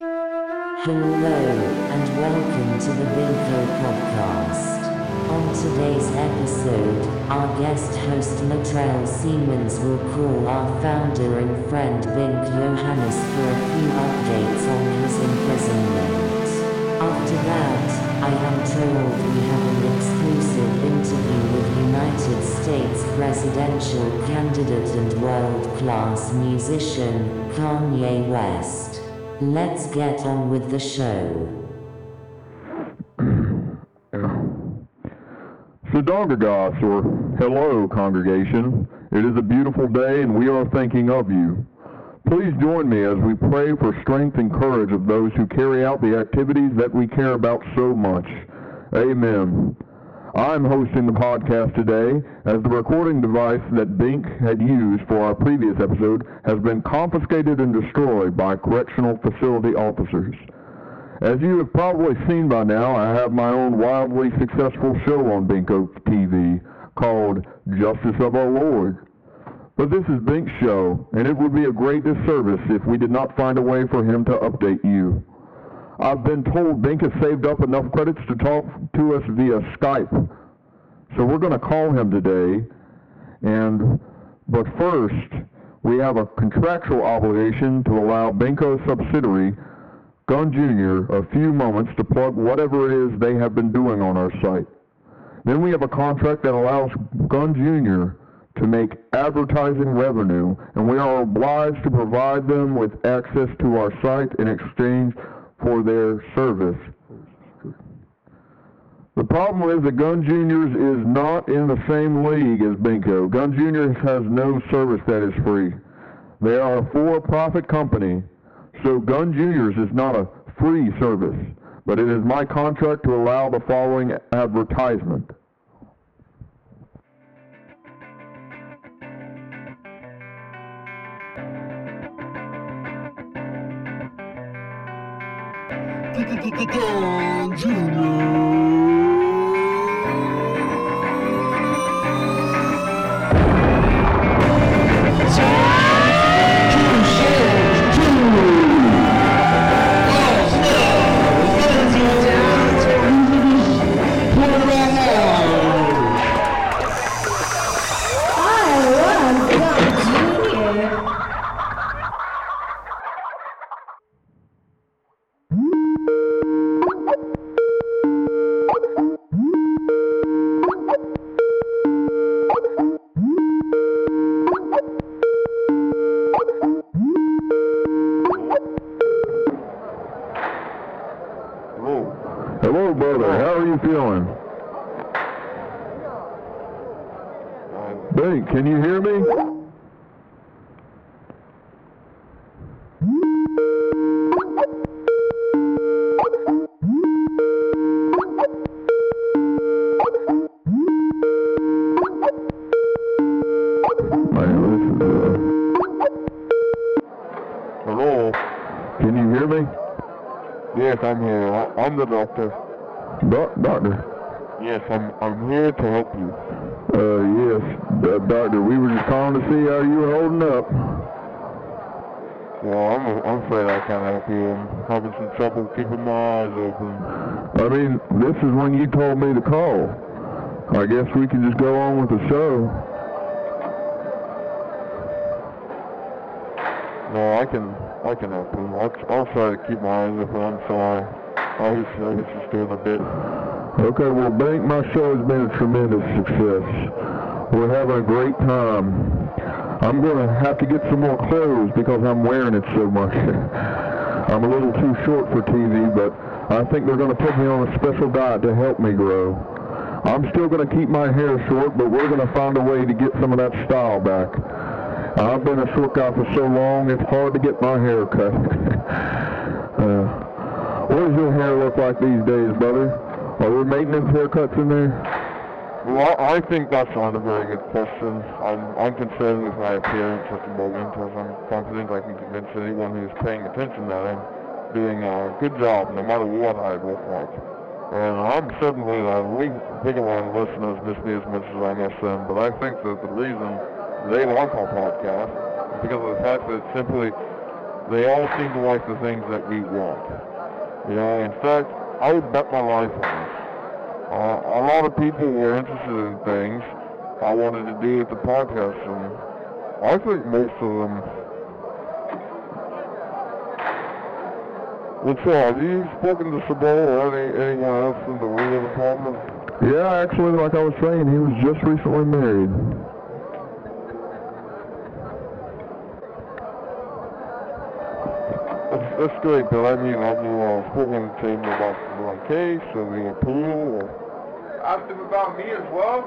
Hello, and welcome to the Binko Podcast. On today's episode, our guest host Latrell Siemens will call our founder and friend Bink Johannes for a few updates on his imprisonment. After that, I am told we have an exclusive interview with United States presidential candidate and world-class musician, Kanye West. Let's get on with the show. Sadongagas, or hello, congregation. It is a beautiful day and we are thinking of you. Please join me as we pray for strength and courage of those who carry out the activities that we care about so much. Amen. I'm hosting the podcast today as the recording device that Bink had used for our previous episode has been confiscated and destroyed by correctional facility officers. As you have probably seen by now, I have my own wildly successful show on Binko TV called Justice of Our Lord. But this is Bink's show, and it would be a great disservice if we did not find a way for him to update you. I've been told Bink has saved up enough credits to talk to us via Skype. So we're going to call him today. And but first, we have a contractual obligation to allow Binko's subsidiary, Gun Jr., a few moments to plug whatever it is they have been doing on our site. Then we have a contract that allows Gun Jr. to make advertising revenue, and we are obliged to provide them with access to our site in exchange for their service. The problem is that Gun Juniors is not in the same league as Binko. Gun Juniors has no service that is free. They are a for-profit company, so Gun Juniors is not a free service, but it is my contract to allow the following advertisement. タタタタタンジュニア brother. How are you feeling? Bink, can you hear me? Uh, yes, uh, doctor. We were just calling to see how you were holding up. Well, I'm I'm afraid I can't help you. I'm having some trouble keeping my eyes open. I mean, this is when you told me to call. I guess we can just go on with the show. No, I can I can help you. I'll, I'll try to keep my eyes open. I'm sorry. I was I was just doing a bit. Okay, well, Bink, my show has been a tremendous success. We're having a great time. I'm going to have to get some more clothes because I'm wearing it so much. I'm a little too short for TV, but I think they're going to put me on a special diet to help me grow. I'm still going to keep my hair short, but we're going to find a way to get some of that style back. I've been a short guy for so long, it's hard to get my hair cut. uh, what does your hair look like these days, brother? Are there maintenance haircuts in there? Well, I think that's not a very good question. I'm I'm concerned with my appearance at the moment, as I'm confident I can convince anyone who's paying attention that I'm doing a good job, no matter what I look like. And I'm certainly uh, we Bigelow listeners miss me as much as I miss them, but I think that the reason they like our podcast is because of the fact that simply they all seem to like the things that we want. You know, in fact, I would bet my life on it. Uh, a lot of people were interested in things I wanted to do with the podcast, and I think most of them. What's up? Have you spoken to Sabol or any, anyone else in the William apartment? Yeah, actually, like I was saying, he was just recently married. That's, that's great, Bill. I mean, have you uh, spoken to him about the case or the appeal? Or... Asked him about me as well?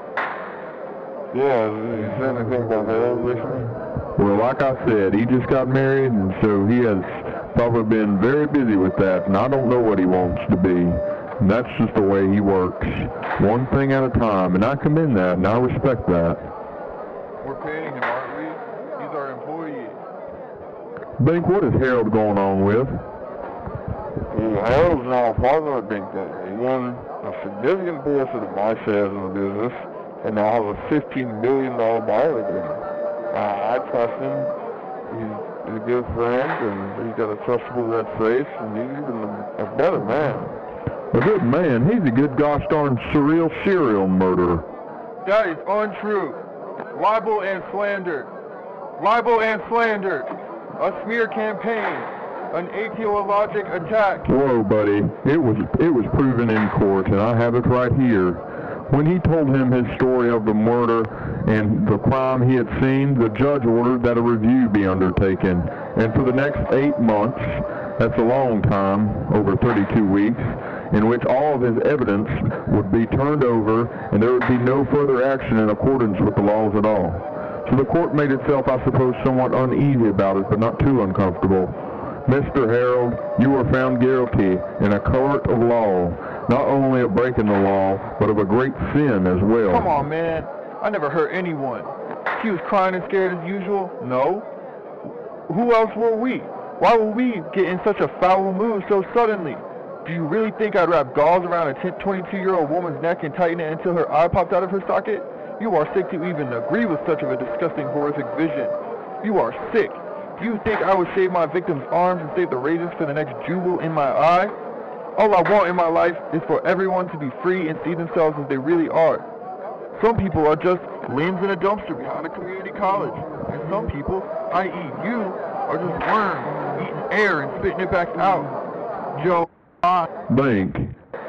Yeah, is, is there anything about that recently? Well, like I said, he just got married, and so he has probably been very busy with that, and I don't know what he wants to be. And that's just the way he works, one thing at a time, and I commend that, and I respect that. We're paying him, aren't we? He's our employee. Bink, what is Harold going on with? Harold's now a partner at Bink He won a significant portion of my shares in the business, and now has a $15 million buyer agreement. Uh, I trust him. He's, he's a good friend, and he's got a trustable red face, and he's even a, a better man. A good man. He's a good gosh darn surreal serial murderer. That is untrue. Libel and slander. Libel and slander. A smear campaign. An etiologic attack. Whoa, buddy. It was it was proven in court, and I have it right here. When he told him his story of the murder and the crime he had seen, the judge ordered that a review be undertaken. And for the next eight months, that's a long time, over 32 weeks, in which all of his evidence would be turned over and there would be no further action in accordance with the laws at all. The court made itself, I suppose, somewhat uneasy about it, but not too uncomfortable. Mr. Harold, you were found guilty in a court of law, not only of breaking the law, but of a great sin as well. Come on, man. I never hurt anyone. He was crying and scared as usual? No. Who else were we? Why would we get in such a foul mood so suddenly? Do you really think I'd wrap gauze around a 22-year-old woman's neck and tighten it until her eye popped out of her socket? You are sick to even agree with such of a disgusting, horrific vision. You are sick. Do you think I would shave my victim's arms and save the razors for the next jewel in my eye? All I want in my life is for everyone to be free and see themselves as they really are. Some people are just limbs in a dumpster behind a community college. And some people, i.e. you, are just worms, eating air and spitting it back out. Joe, I... Bink,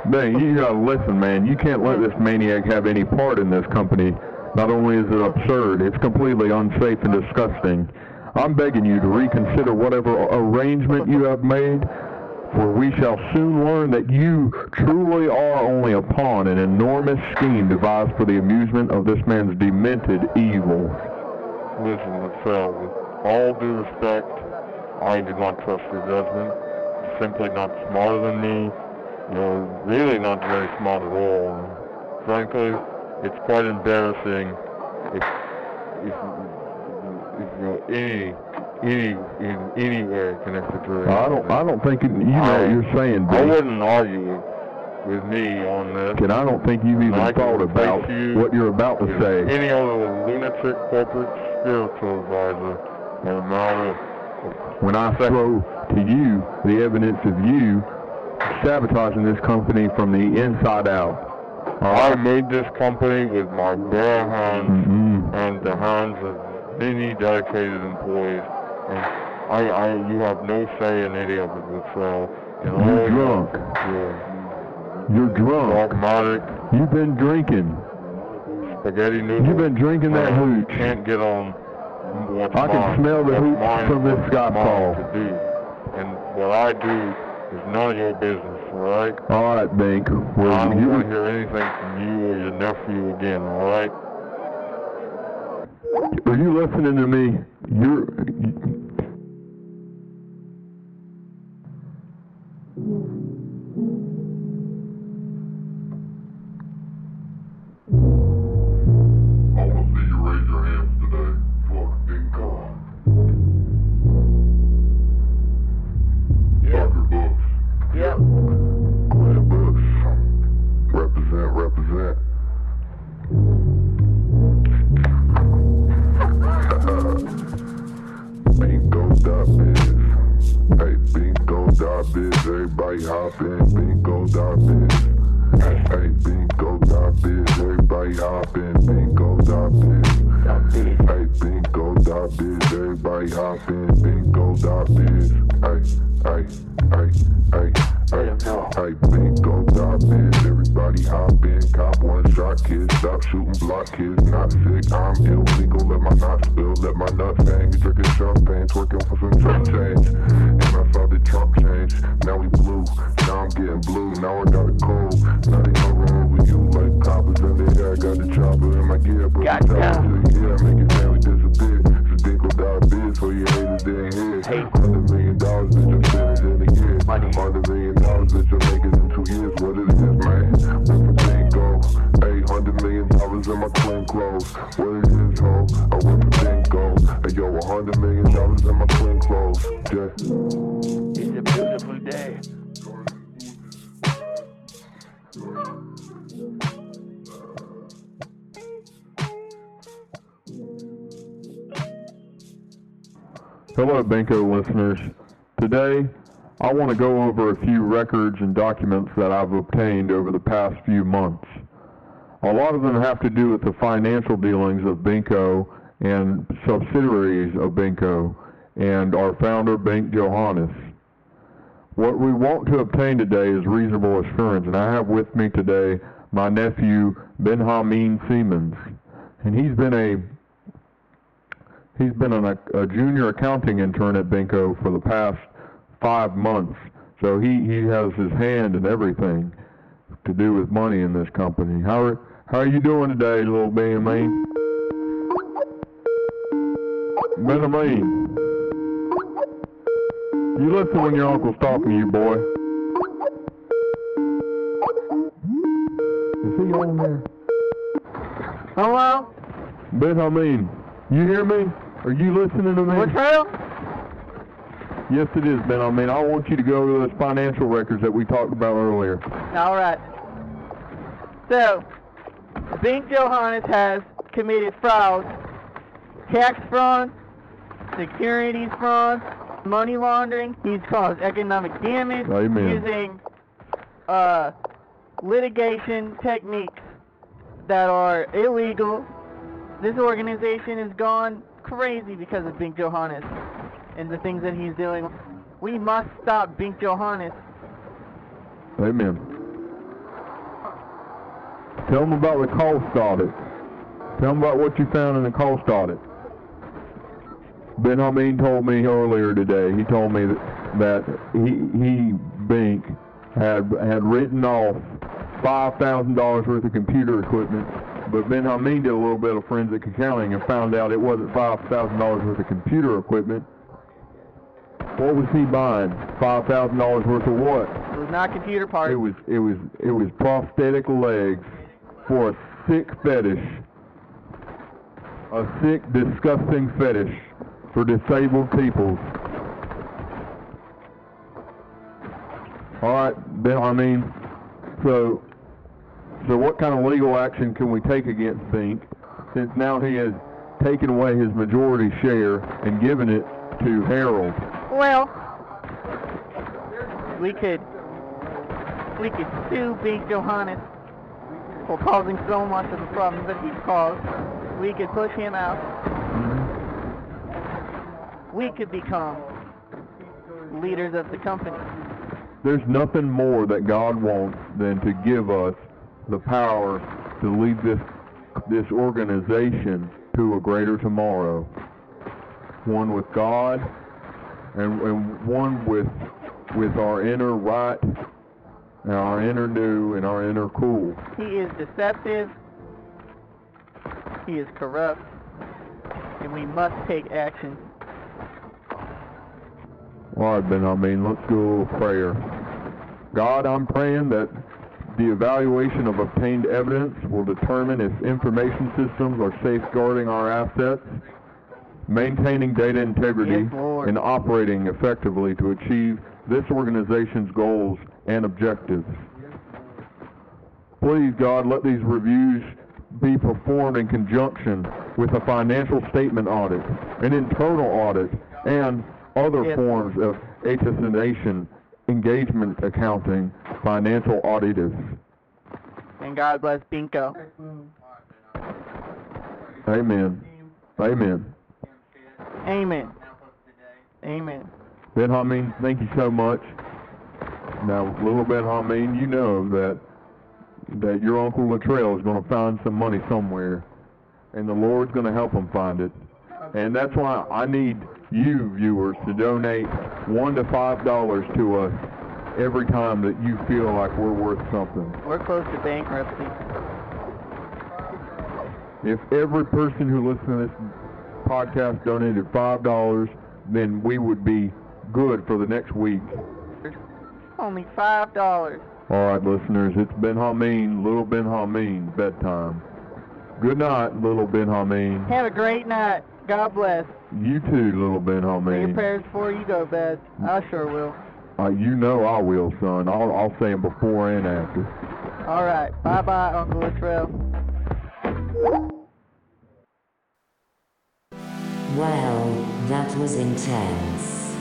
Bink, you gotta listen, man. You can't let this maniac have any part in this company. Not only is it absurd, it's completely unsafe and disgusting. I'm begging you to reconsider whatever arrangement you have made, for we shall soon learn that you truly are only a pawn in an enormous scheme devised for the amusement of this man's demented evil. Listen, Latrell, with all due respect, I do not trust your judgment. You're simply not smarter than me. You're really not very smart at all. And frankly, it's quite embarrassing if, if, if you're any, any, in any way connected to it. I don't, I don't think you know what you're saying, I wouldn't argue with me on this. And I don't think you've even thought about you what you're about to say. Any other lunatic corporate spiritual advisor in a matter of when I throw to you the evidence of you sabotaging this company from the inside out. I made this company with my bare hands Mm-mm. and the hands of many dedicated employees. And I, I, you have no say in any of it. And You're drunk. You're You're drunk. dogmatic, You've been drinking. spaghetti noodles. You've been drinking that hooch. You can't get on what's I can mine. smell the hooch from this is Scott Paul. And what I do is none of your business, right? All right, Bink. I Well, don't you, want to hear anything from you or your nephew again, all right? are you listening to me? You're. I Bingo.biz, everybody hop in. Bingo.biz. Hey, bingo, bingo.biz, everybody hop in. Bingo.biz. Hey, bingo, bingo.biz, everybody hop in. Bingo.biz. Hey, hey, hey, hey, hey, hey, bingo.biz, everybody hop in. Cop one shot, kids, stop shooting block kids. Not sick, I'm illegal. Let my nuts spill, let my nuts hang. Drinking champagne, twerking for some change. And I saw Trump change. Now we blue, now I'm getting blue. Now I got a cold. Nothing no wrong with you, like coppers in the air. I got the chopper in my gear, but the top to the air, make your family disappear. So dingo dot biz for your haters in here. Hey. Hundred million dollars, bitch, I'm spending in a year. Money. Hundred million dollars, bitch, I'm making in two years. What it is, man? Went from bingo. Hey, hundred million dollars in my clean clothes. What it is, ho? I went from bingo. Hey, yo, a hundred million dollars in my clean clothes. Yeah. Beautiful day. Hello, Binko listeners. Today, I want to go over a few records and documents that I've obtained over the past few months. A lot of them have to do with the financial dealings of Binko and subsidiaries of Binko and our founder, Bink Johannes. What we want to obtain today is reasonable assurance, and I have with me today my nephew, Benjamin Siemens. And he's been a He's been an, a junior accounting intern at Binko for the past five months. So he, he has his hand in everything to do with money in this company. How are, how are you doing today, little Benjamin? Benjamin. You listen when your uncle's talking to you, boy. Is he on there? Hello? Ben Benjamin, you hear me? Are you listening to me? Latrell? Yes, it is, Ben. I mean, I want you to go over those financial records that we talked about earlier. All right. So, Bink Johannes has committed fraud, tax fraud, securities fraud, money laundering. He's caused economic damage Amen. using uh, litigation techniques that are illegal. This organization has gone crazy because of Bink Johannes and the things that he's doing. We must stop Bink Johannes. Amen. Tell them about the cost audit. Tell them about what you found in the cost audit. Ben Hameen told me earlier today. He told me that, that he he Bink had had written off five thousand dollars worth of computer equipment, but Ben Hameen did a little bit of forensic accounting and found out it wasn't five thousand dollars worth of computer equipment. What was he buying? Five thousand dollars worth of what? It was not computer parts. It was it was it was prosthetic legs for a sick fetish. A sick, disgusting fetish for disabled people. All right, Ben. I mean, so so what kind of legal action can we take against Bink since now he has taken away his majority share and given it to Harold? Well, we could we could sue Bink Johannes for causing so much of the problems that he's caused. We could push him out. We could become leaders of the company. There's nothing more that God wants than to give us the power to lead this this organization to a greater tomorrow. One with God and, and one with with our inner right and our inner new and our inner cool. He is deceptive. He is corrupt. And we must take action. Ben, I mean, let's do a little prayer. God, I'm praying that the evaluation of obtained evidence will determine if information systems are safeguarding our assets, maintaining data integrity, Yes, and operating effectively to achieve this organization's goals and objectives. Please, God, let these reviews be performed in conjunction with a financial statement audit, an internal audit, and other forms of attestation Engagement Accounting, Financial Auditors. And God bless Binko. Amen. Amen. Amen. Amen. Ben Hameen, thank you so much. Now, little Ben Hameen, you know that that your uncle Latrell is going to find some money somewhere, and the Lord's going to help him find it. And that's why I need you viewers to donate one to five dollars to us every time that you feel like we're worth something. We're close to bankruptcy. If every person who listens to this podcast donated five dollars, then we would be good for the next week. Only five dollars. All right, listeners, it's Ben Hameen, Little Ben Hameen, bedtime. Good night, Little Ben Hameen. Have a great night. God bless. You too, Little Ben Say your parents prayers before you go to bed. I sure will. Uh, you know I will, son. I'll, I'll say them before and after. All right. Bye bye, Uncle Latrell. Well, that was intense.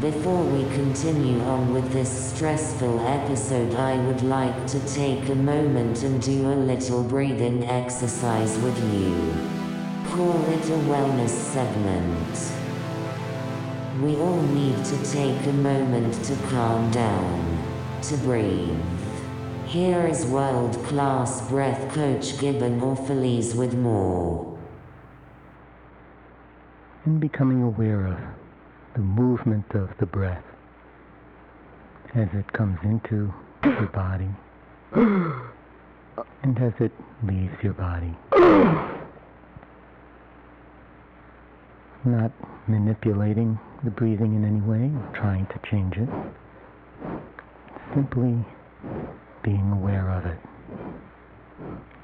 Before we continue on with this stressful episode, I would like to take a moment and do a little breathing exercise with you. Call it a wellness segment. We all need to take a moment to calm down, to breathe. Here is world class breath coach Gibbon Orphalese with more. and becoming aware of the movement of the breath as it comes into your body and as it leaves your body. Not manipulating the breathing in any way, or trying to change it. Simply being aware of it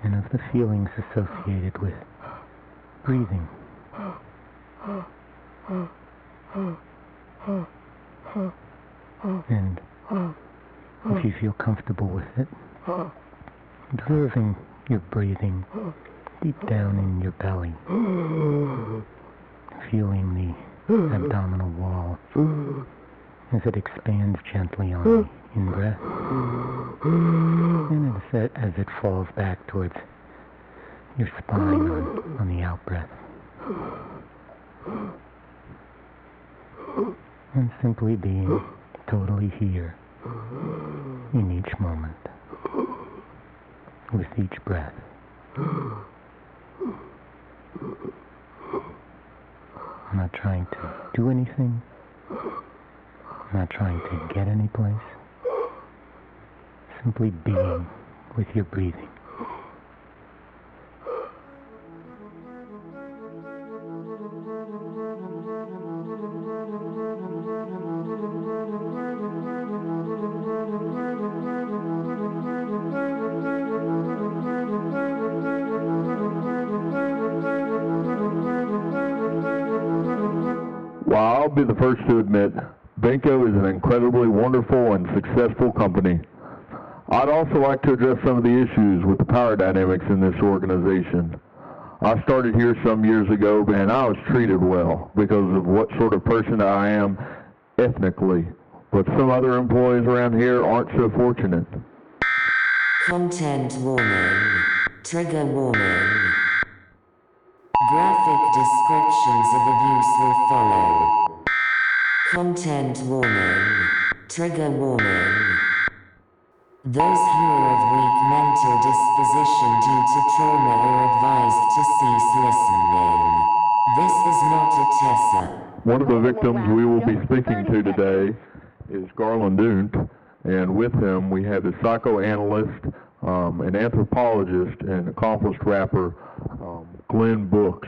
and of the feelings associated with breathing. And if you feel comfortable with it, observing your breathing deep down in your belly, feeling the abdominal wall as it expands gently on the in-breath, and as it, as it falls back towards your spine on, on the out-breath. And simply being totally here in each moment with each breath. I'm not trying to do anything. I'm not trying to get any place. Simply being with your breathing. First to admit, Binko is an incredibly wonderful and successful company. I'd also like to address some of the issues with the power dynamics in this organization. I started here some years ago, and I was treated well because of what sort of person I am ethnically. But some other employees around here aren't so fortunate. Content warning. Trigger warning. Graphic descriptions of abuse. Content warning. Trigger warning. Those who are of weak mental disposition due to trauma are advised to cease listening. This is not a Tessa. One of the victims we will be speaking to today is Garland Dunt, and with him we have a psychoanalyst, um, an anthropologist, and accomplished rapper, um, Glenn Brooks.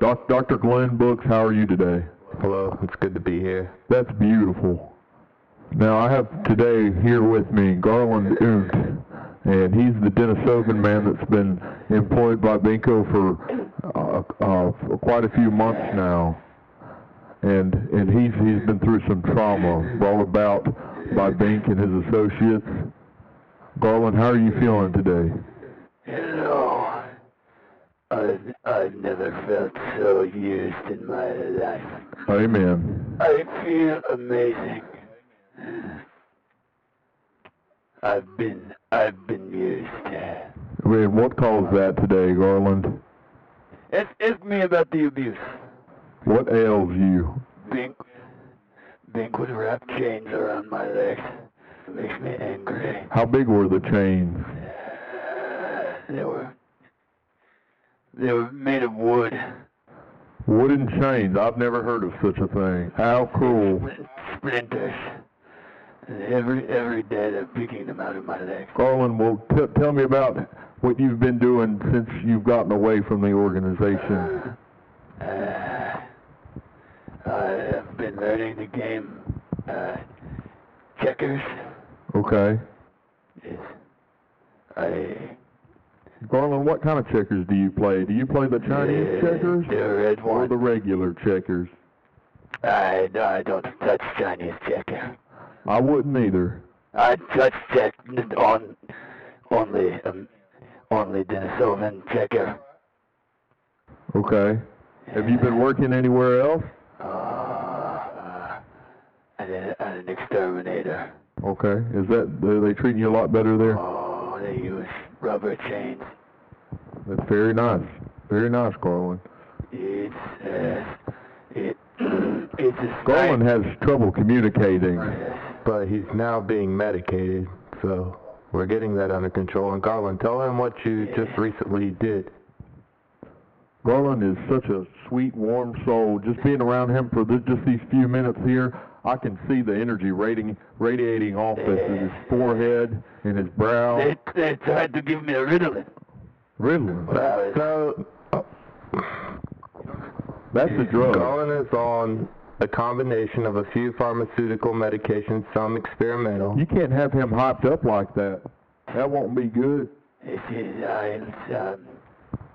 Doc, Dr. Glenn Brooks, how are you today? Hello, it's good to be here. That's beautiful. Now I have today here with me Garland Dunt, and he's the Denisovan man that's been employed by Binko for uh, uh, for quite a few months now and and he's he's been through some trauma brought about by Bink and his associates. Garland, how are you feeling today? Hello. I've, I've never felt so used in my life. Amen. I feel amazing. I've been, I've been used. And what caused that today, Garland? Ask, ask me about the abuse. What ails you? Bink, Bink would wrap chains around my legs. Makes me angry. How big were the chains? They were, they were made of wood. Wooden chains. I've never heard of such a thing. How cool. Splinters. And every, every day they're picking them out of my legs. Garland, well, t- tell me about what you've been doing since you've gotten away from the organization. Uh, I've been learning the game, uh, checkers. Okay. Yes. I, Garland, what kind of checkers do you play? Do you play the Chinese uh, checkers The red or the regular checkers? I, I don't touch Chinese checker. I wouldn't either. I touch check on only um, only Denisovan checker. Okay. Have you been working anywhere else? Uh, uh, and, a, and an exterminator. Okay. Is that are they treating you a lot better there? Oh, they use rubber chains. That's very nice. Very nice, Garland. It's uh, it it's a Garland has trouble communicating. But he's now being medicated, so we're getting that under control. And Garland, tell him what you just recently did. Garland is such a sweet, warm soul. Just being around him for this, just these few minutes here, I can see the energy radiating, radiating off his, his forehead and his brow. They, they tried to give me a Ritalin. Ritalin. Was, So, That's a drug. Garland is on a combination of a few pharmaceutical medications, some experimental. You can't have him hyped up like that. That won't be good. it is, I, um,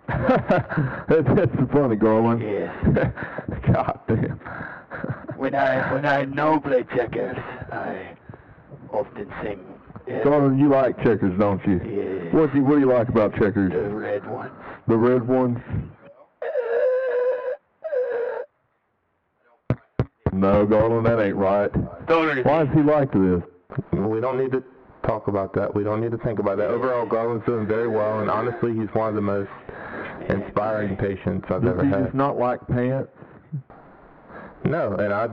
that's, that's funny, Garland. yes. God damn. When I when I know play checkers, I often sing uh, Garland, you like checkers, don't you? Yes. What do you, what do you like about checkers? the red ones. The red ones? No, Garland, that ain't right. Why is he like this? We don't need to talk about that. We don't need to think about that. Overall, Garland's doing very well, and honestly, he's one of the most inspiring patients I've Does ever he had. just not like pants? No, and I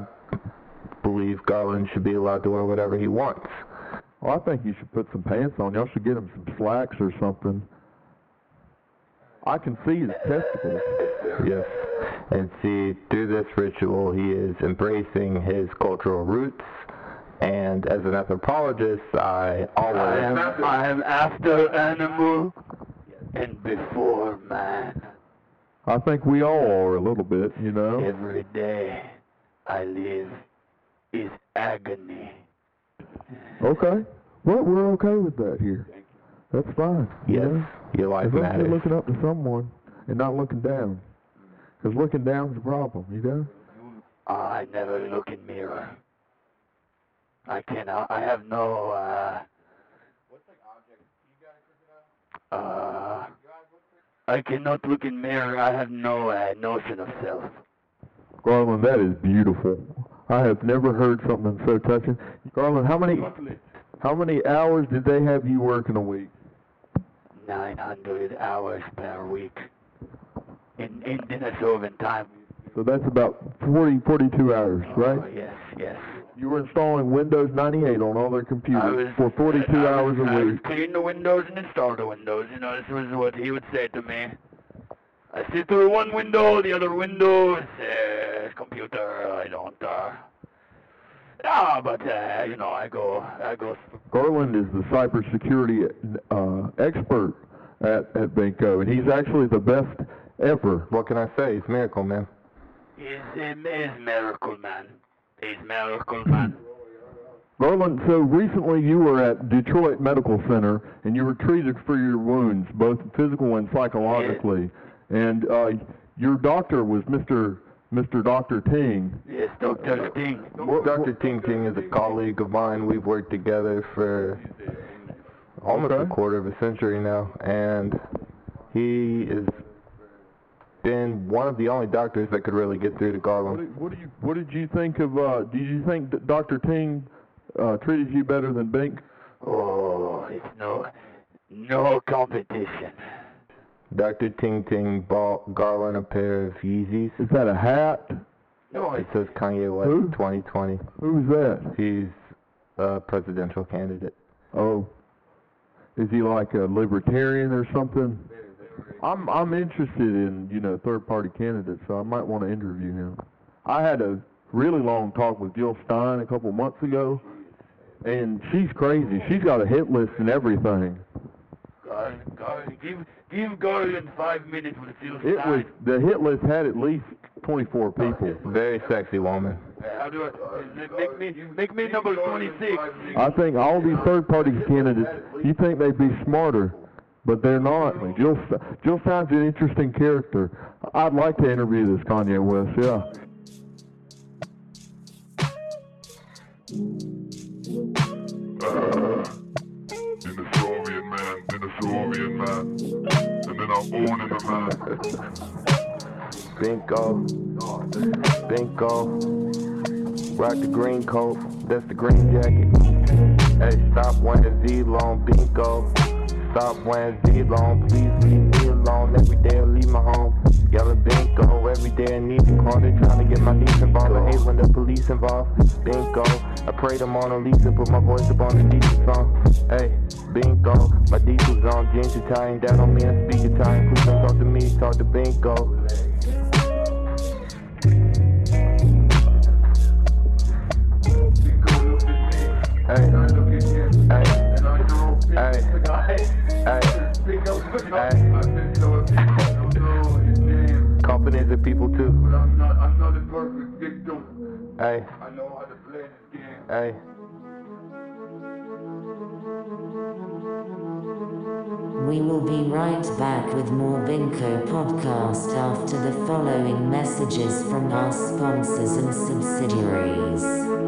believe Garland should be allowed to wear whatever he wants. Well, I think you should put some pants on. Y'all should get him some slacks or something. I can see his testicles. Yes. And see, through this ritual, he is embracing his cultural roots. And as an anthropologist, I I always am I am after animal and before man. I think we all are a little bit, you know. Every day I live is agony. Okay. Well, we're okay with that here. That's fine. you yes, know? your life As long as you're looking up to someone and not looking down. Because looking down's the problem, you know? I never look in mirror. I cannot. I have no. Uh, what's like object key guy looking out? uh, I cannot look in mirror. I have no uh, notion of self. Garland, that is beautiful. I have never heard something so touching. Garland, how many how many hours did they have you working a week? 900 hours per week. In in Denisovan time. So that's about 40, 42 hours, oh, right? Oh, yes, yes. You were installing Windows 98 on all their computers was for 42 I was- hours a I would week. clean the windows and install the windows. You know, this was what he would say to me. I see through one window, the other window says computer. I don't. Uh, ah, but uh, you know, I go, I go. Garland is the cybersecurity uh, expert at, at Binko, and he's actually the best ever. What can I say? He's Miracle Man. He's, he's miracle man. He's miracle man. Garland, so recently you were at Detroit Medical Center and you were treated for your wounds, both physical and psychologically. And uh, your doctor was Mr. Mr. Dr. Ting. Yes, Doctor Sting. Dr. Ting Ting is a colleague of mine. We've worked together for almost Okay. a quarter of a century now, and he has been one of the only doctors that could really get through to What Garland. did, what, do you, what did you think of, uh, did you think that Dr. Ting uh, treated you better than Bink? Oh, it's no, no competition. Dr. Ting Ting bought Garland a pair of Yeezys. Is that a hat? No, It says Kanye West Who? 2020. Who's that? He's a presidential candidate. Oh, is he like a libertarian or something? I'm I'm interested in you know third party candidates, so I might want to interview him. I had a really long talk with Jill Stein a couple months ago, and she's crazy. She's got a hit list and everything. Garland, Garland, give, give Garland five minutes with Jill It was the hit list had at least 24 people. Very sexy woman. How do I, make me, make me number 26. I think all these third party candidates, you think they'd be smarter, but they're not. Jill St- Jill Stein's an interesting character. I'd like to interview this Kanye West. Yeah. Dinosaurian man, dinosaurian man. And then I'm owning the man. Binko. Binko. Rock the green coat. That's the green jacket. Hey, stop wearing Z-Long. Binko. Stop wearing Z-Long. Please leave me. Every day I leave my home. Yellow Binko. Every day I need to call. They trying to get my niece involved. I hate when the police involved. Binko. I pray to Mona Lisa. Put my voice up on the diesel song. Hey, Binko. My diesel's on. Jeans Italian. That don't mean I speak Italian. Please don't talk to me. Talk to Binko. Hey, hey, hey, hey, Companies are people too. I'm not, I'm not a perfect victim. Hey, I know how to play this game. hey. We will be right back with more Binko podcast after the following messages from our sponsors and subsidiaries.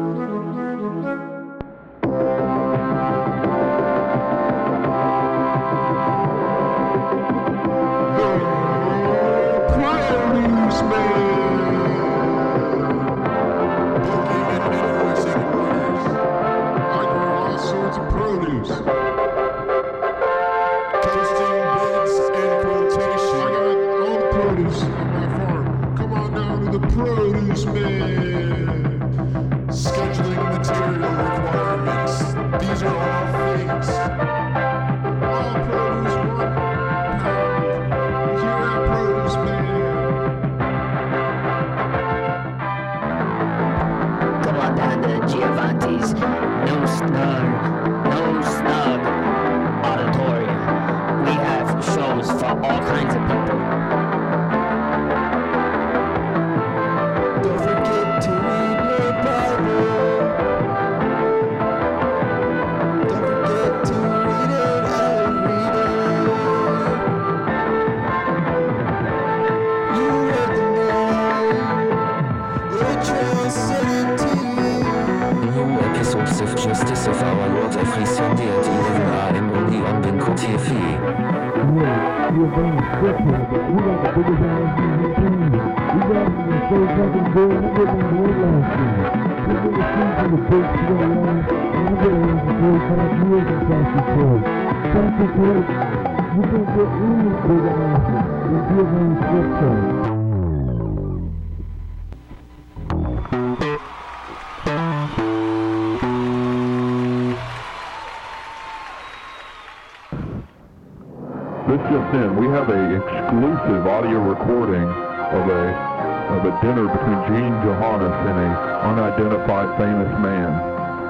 Of a of a dinner between Gene Johannes and a unidentified famous man.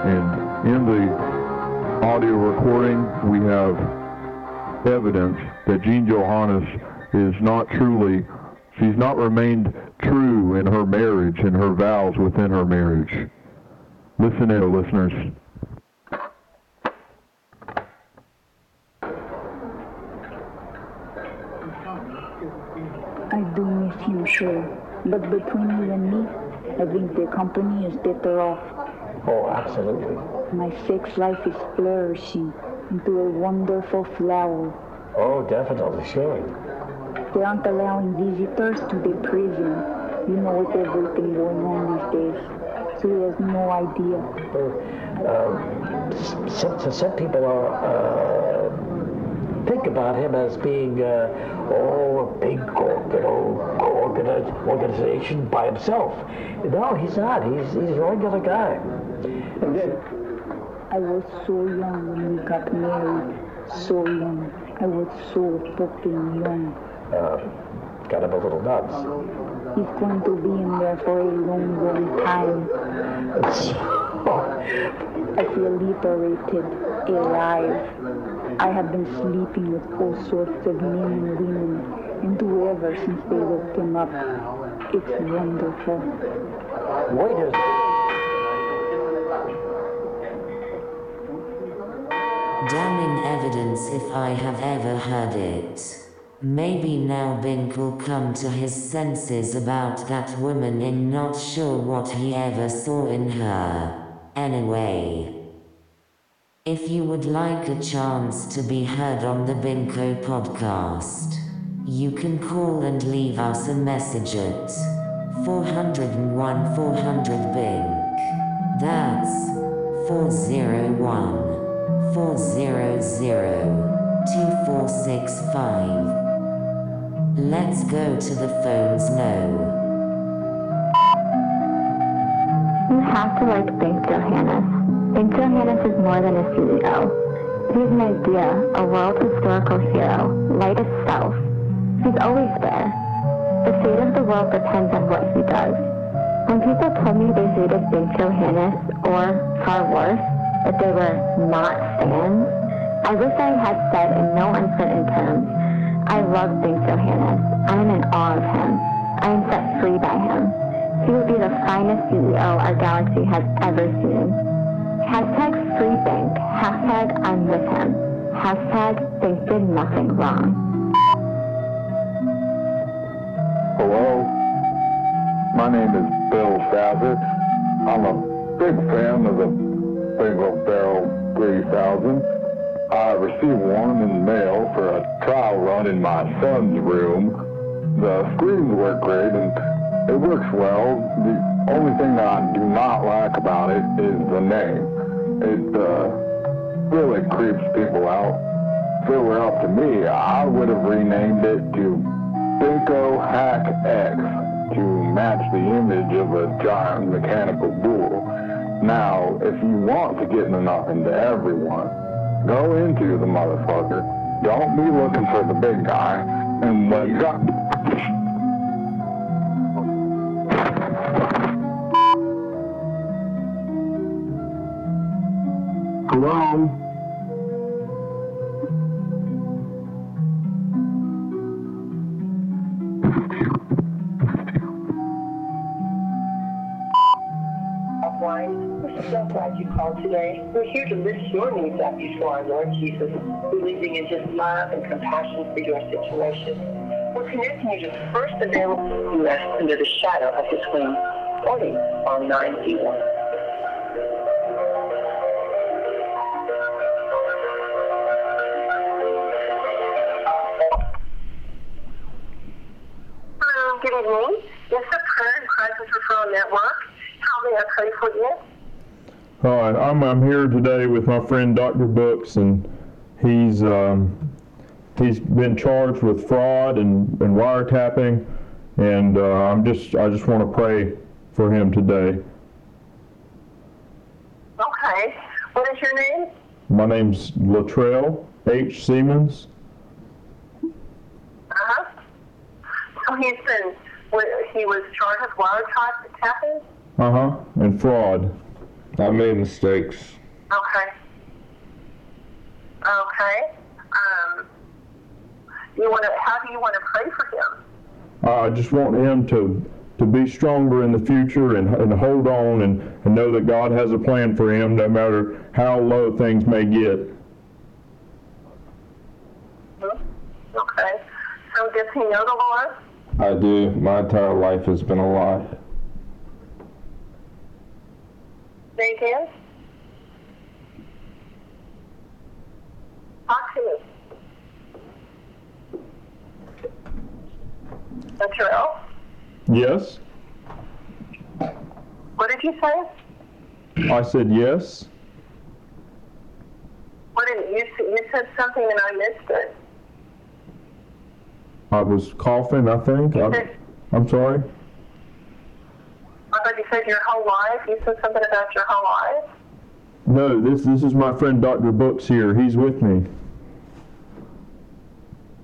And in the audio recording, we have evidence that Gene Johannes is not truly, she's not remained true in her marriage and her vows within her marriage. Listen in, listeners. I do miss him, sure. But between you and me, I think the company is better off. Oh, absolutely. My sex life is flourishing into a wonderful flower. Oh, definitely, sure. They aren't allowing visitors to the prison. You know with everything going on these days. so he has no idea. Uh, some, some people are, uh, think about him as being uh, oh, a big organi- organization by himself. No, he's not. He's, he's a regular guy. And then, I was so young when we got married. So young. I was so fucking young. uh, got him a little nuts. He's going to be in there for a long, long time. I feel liberated, alive. I have been sleeping with all sorts of men and women and whoever since they woke him up. It's wonderful. Wait a Damning evidence if I have ever heard it. Maybe now Bink will come to his senses about that woman and not sure what he ever saw in her. Anyway. If you would like a chance to be heard on the Binko podcast, you can call and leave us a message at 401 400 Bink. That's 401 400 2465. Let's go to the phones now. You have to like Bink Johannes. Johannes is more than a CEO. He's an idea, a world historical hero, light itself. He's always there. The fate of the world depends on what he does. When people told me they hated Bink Johannes, or, far worse, that they were not fans, I wish I had said in no uncertain terms, I love Bink Johannes. I am in awe of him. I am set free by him. He will be the finest CEO our galaxy has ever seen. Hashtag free Bink. Hashtag I'm with him. Hashtag Bink did nothing wrong. Hello, my name is Bill Savage. I'm a big fan of the Binko Barrel 3000. I received one in the mail for a trial run in my son's room. The screens work great and it works well. The only thing that I do not like about it is the name. It uh, really creeps people out. If it were up to me, I would have renamed it to Binko Hack X to match the image of a giant mechanical bull. Now, if you want to get enough into everyone, go into the motherfucker. Don't be looking for the big guy. And what got... Offline, we're so glad you called today. We're here to lift your needs up before our Lord Jesus, believing in His love and compassion for your situation. We're connecting you to the first available U.S. under the shadow of His wings, 40 on 9D1. I'm I'm here today with my friend Dr. Books, and he's um, he's been charged with fraud and, and wiretapping, and uh, I'm just I just want to pray for him today. Okay. What is your name? My name's Latrell H. Siemens. Uh-huh. So he's been, he was charged with wiretapping? Uh huh. And fraud. I made mistakes. Okay. Okay. Um, you want to, how do you want to pray for him? I just want him to to be stronger in the future and, and hold on and, and know that God has a plan for him no matter how low things may get. Okay. So does he know the Lord? I do. My entire life has been a lie. Say again? Talk to me. Latrell, Yes? what did you say? I said yes. What did you you said something and I missed it. I was coughing, I think. I'm sorry. I you said your whole life. You said something about your whole life. No, this this is my friend Dr. Books here. He's with me.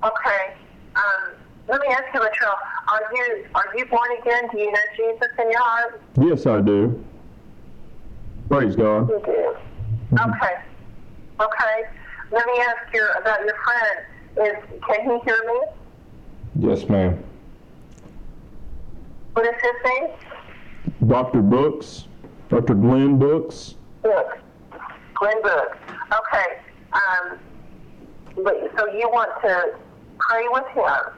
Okay. Um, let me ask you, Latrell. Are you are you born again? Do you know Jesus in your heart? Yes, I do. Praise God. You do. Okay. Okay. Let me ask you about your friend. Is can he hear me? Yes, ma'am. What is his name? Dr. Books, Dr. Glenn Books. Look, Glenn Book. Okay. Um, but, so you want to pray with him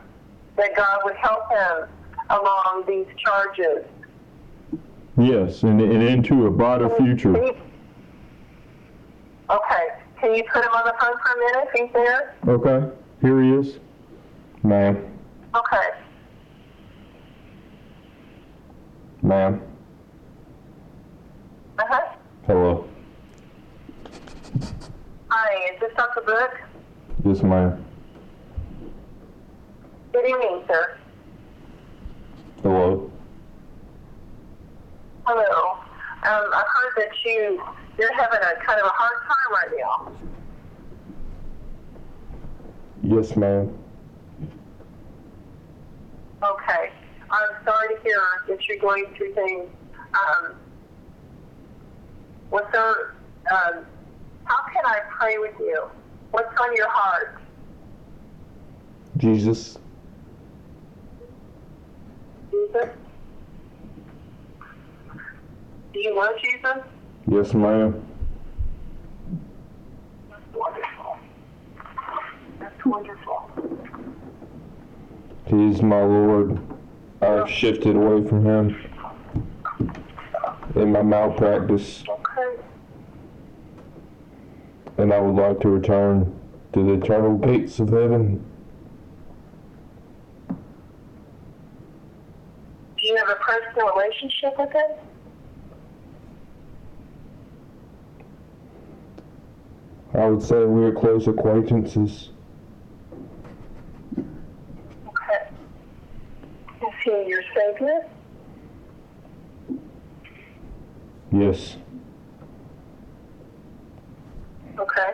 that God would help him along these charges. Yes, and, and into a brighter future. Can you- Okay. Can you put him on the phone for a minute? He's there. Okay, here he is. Ma'am, Okay. ma'am, Uh huh. hello. Hi. Is this Dr. Book? Yes, ma'am. Good evening, sir. Hello. Hello. Um, I heard that you you're having a kind of a hard time right now. Yes, ma'am. Okay. I'm sorry to hear that you're going through things. Um, what's there, um, how can I pray with you? What's on your heart? Jesus. Jesus? Do you love Jesus? Yes, ma'am. That's wonderful. That's wonderful. He's my Lord. I've shifted away from him in my malpractice, Okay. and I would like to return to the eternal gates of heaven. Do you have a personal relationship with him? I would say we're close acquaintances. Okay. Is he your savior? Yes. Okay.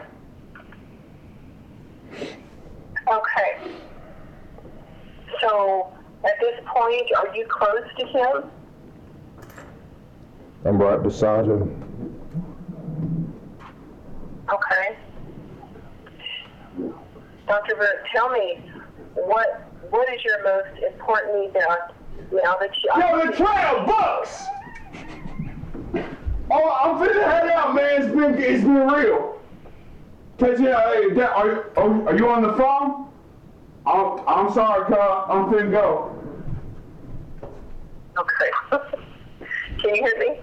Okay. So, at this point, are you close to him? I'm right beside him. Okay. Dr. Burt, tell me, what what is your most important need now, now that you... Yo, the trail books! Oh, I'm finna head out, man. It's been, it's been real. Cause you hey, that, are, you, are, are you on the phone? I'm, I'm sorry, cuz. I'm finna go. Okay. Can you hear me?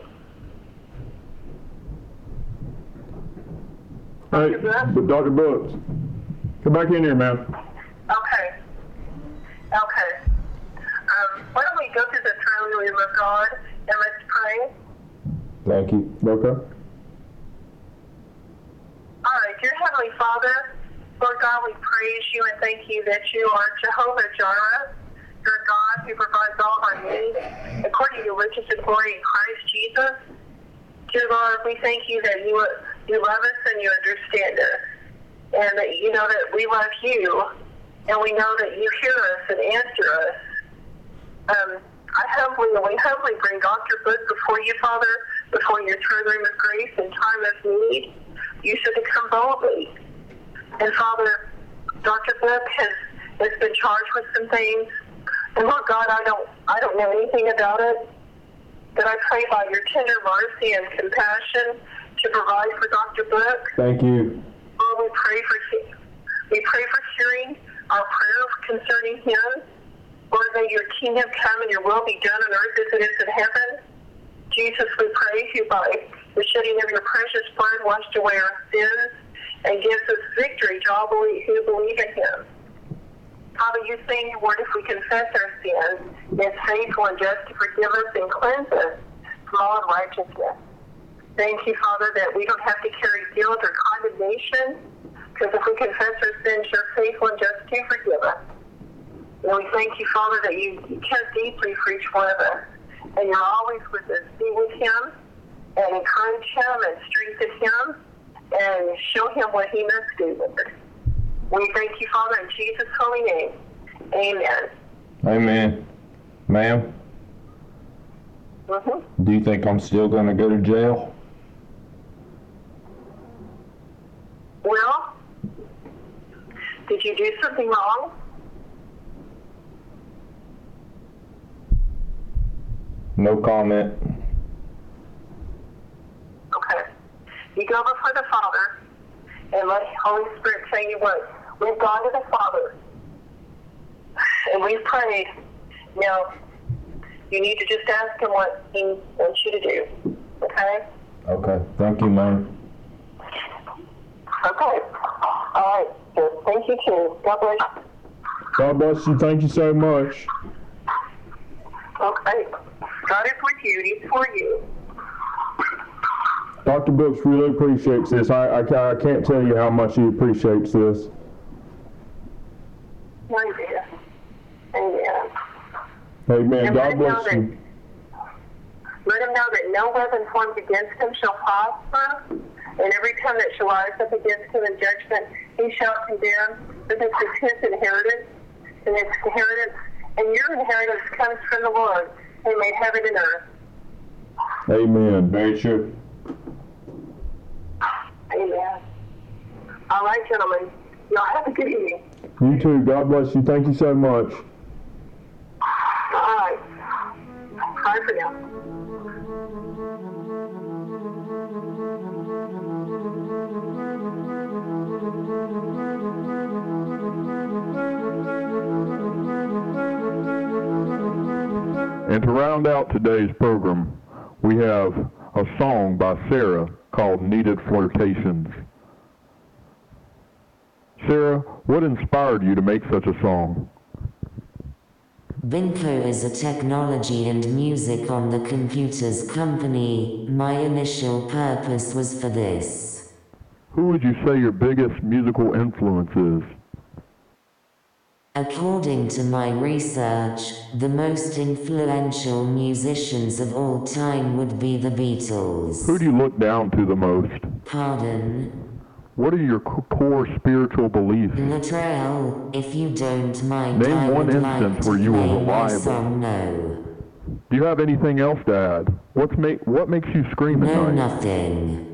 Hey, but Dr. Books, come back in here, man. Okay. Okay. Um, why don't we go through the throne room of God and let's pray? Thank you. Okay. All right, dear Heavenly Father, Lord God, we praise you and thank you that you are Jehovah Jireh. You're God who provides all our needs according to your riches and glory in Christ Jesus. Dear Lord, we thank you that you you love us and you understand us, and that you know that we love you, and we know that you hear us and answer us. Um, I humbly we humbly bring Dr. Book before you, Father, before your throne room of grace in time of need. You should come boldly. And Father, Dr. Book has, has been charged with some things. And Lord God, I don't I don't know anything about it. But I pray by your tender mercy and compassion to provide for Dr. Book. Thank you. Lord, we pray for we pray for hearing our prayer concerning him. Lord, may your kingdom come and your will be done on earth as it is in heaven. Jesus, we praise you by the shedding of your precious blood washed away our sins and gives us victory to all who believe in him. Father, you say in your word if we confess our sins, it's faithful and just to forgive us and cleanse us from all unrighteousness. Thank you, Father, that we don't have to carry guilt or condemnation, because if we confess our sins, you're faithful and just to forgive us. And we thank you, Father, that you care deeply for each one of us, and you're always with us. Be with him, and encourage him, and strengthen him, and show him what he must do with us. We thank you, Father, in Jesus' holy name. Amen. Amen. Ma'am, Mm-hmm. do you think I'm still going to go to jail? Well, did you do something wrong? No comment. Okay. You go before the Father and let Holy Spirit say you what? We've gone to the Father and we've prayed. Now, you need to just ask Him what He wants you to do. Okay? Okay. Thank you, ma'am. Okay. All right. Thank you, too. God bless you. God bless you. Thank you so much. Okay. God is with you. He's for you. Dr. Brooks really appreciates this. I, I, I can't tell you how much he appreciates this. Amen. Amen. Amen. And God bless that- you. Let him know that no weapon formed against him shall prosper, and every tongue that shall rise up against him in judgment he shall condemn. For this is his inheritance, and his inheritance, and your inheritance comes from the Lord, who made heaven and earth. Amen. Very true. Amen. All right, gentlemen. Y'all have a good evening. You too. God bless you. Thank you so much. All right. Bye for now. And to round out today's program, we have a song by Sarah called Needed Flirtations. Sarah, what inspired you to make such a song? Binko is a technology and music on the computers company. My initial purpose was for this. Who would you say your biggest musical influence is? According to my research, the most influential musicians of all time would be the Beatles. Who do you look down to the most? Pardon? What are your core spiritual beliefs? Latrell, if you don't mind, I Name one would like instance to where you were reliable. song No. Do you have anything else to add? What's make what makes you scream at No, night? nothing.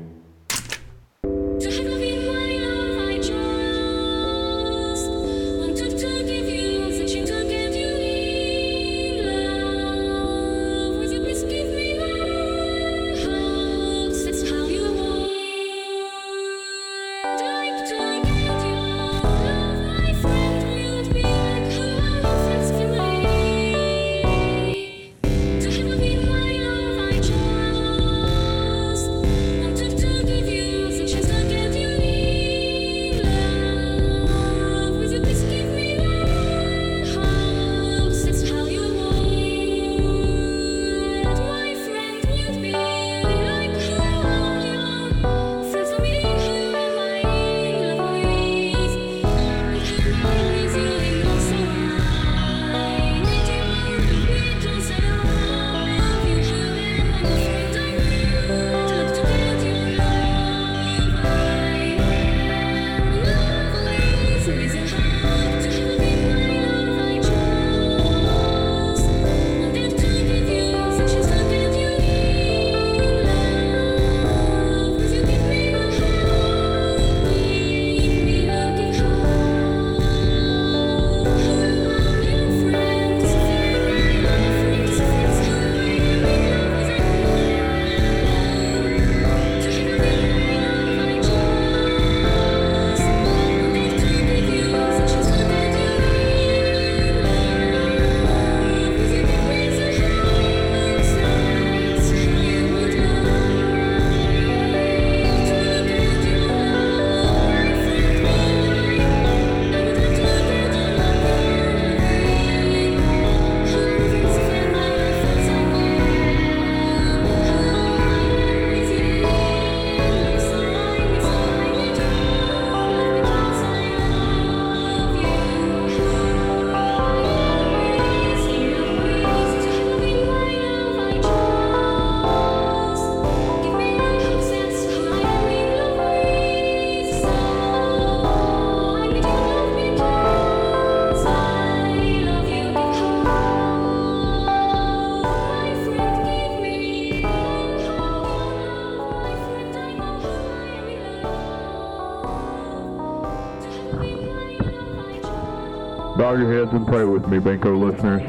Bow your heads and pray with me, Binko listeners.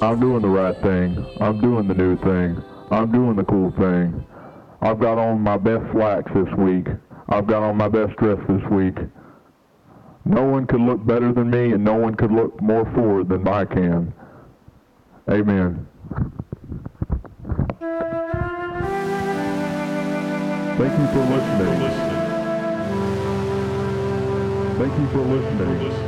I'm doing the right thing. I'm doing the new thing. I'm doing the cool thing. I've got on my best slacks this week. I've got on my best dress this week. No one could look better than me, and no one could look more forward than I can. Amen. Thank you for listening. Thank you for listening.